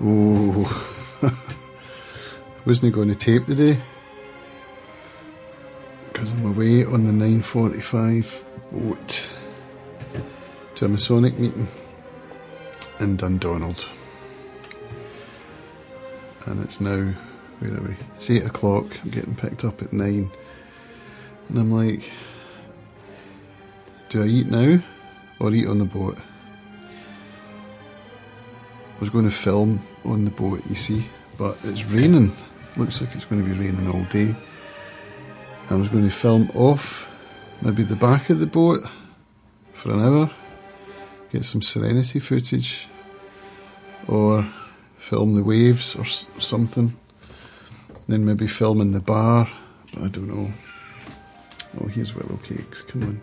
Oh, wasn't going to tape today because I'm away on the 9.45 boat to a Masonic meeting in Dundonald. And it's now, where are we? It's 8 o'clock, I'm getting picked up at 9. And I'm like, do I eat now or eat on the boat? I was going to film on the boat, you see, but it's raining. Looks like it's going to be raining all day. I was going to film off maybe the back of the boat for an hour, get some serenity footage, or film the waves or something. Then maybe film in the bar, but I don't know. Oh, here's Willow Cakes. Come on.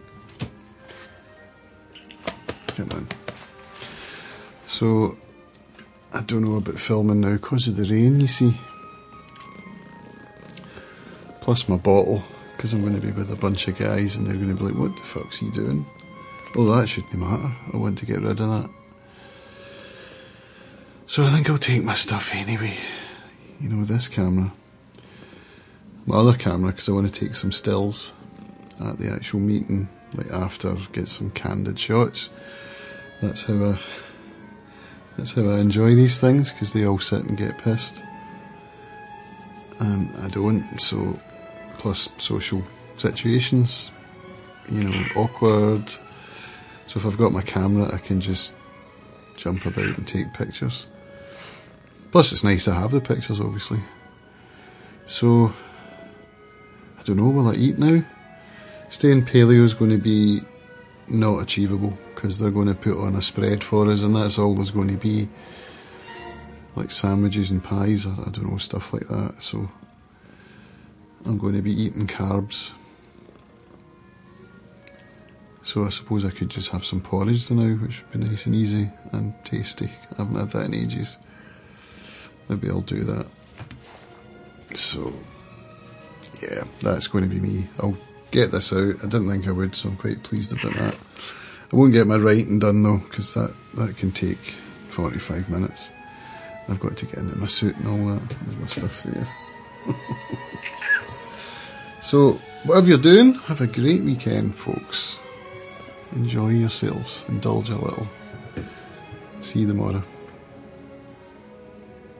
Come on. So, I don't know about filming now because of the rain, you see. Plus my bottle, because I'm going to be with a bunch of guys and they're going to be like, what the fuck's he doing? Well, that shouldn't matter. I want to get rid of that. So I think I'll take my stuff anyway. You know, this camera. My other camera, because I want to take some stills at the actual meeting, like after, get some candid shots. That's how I that's how I enjoy these things because they all sit and get pissed. And I don't, so, plus social situations, you know, awkward. So if I've got my camera, I can just jump about and take pictures. Plus, it's nice to have the pictures, obviously. So, I don't know, will I eat now? Staying paleo is going to be not achievable because they're going to put on a spread for us, and that's all there's going to be, like sandwiches and pies, or I don't know, stuff like that. So I'm going to be eating carbs. So I suppose I could just have some porridge now, which would be nice and easy and tasty. I haven't had that in ages. Maybe I'll do that. So, yeah, that's going to be me. I'll get this out. I didn't think I would, so I'm quite pleased about that. I won't get my writing done though, because that, that can take 45 minutes. I've got to get into my suit and all that. There's my stuff there. so, whatever you're doing, have a great weekend, folks. Enjoy yourselves, indulge a little. See you tomorrow.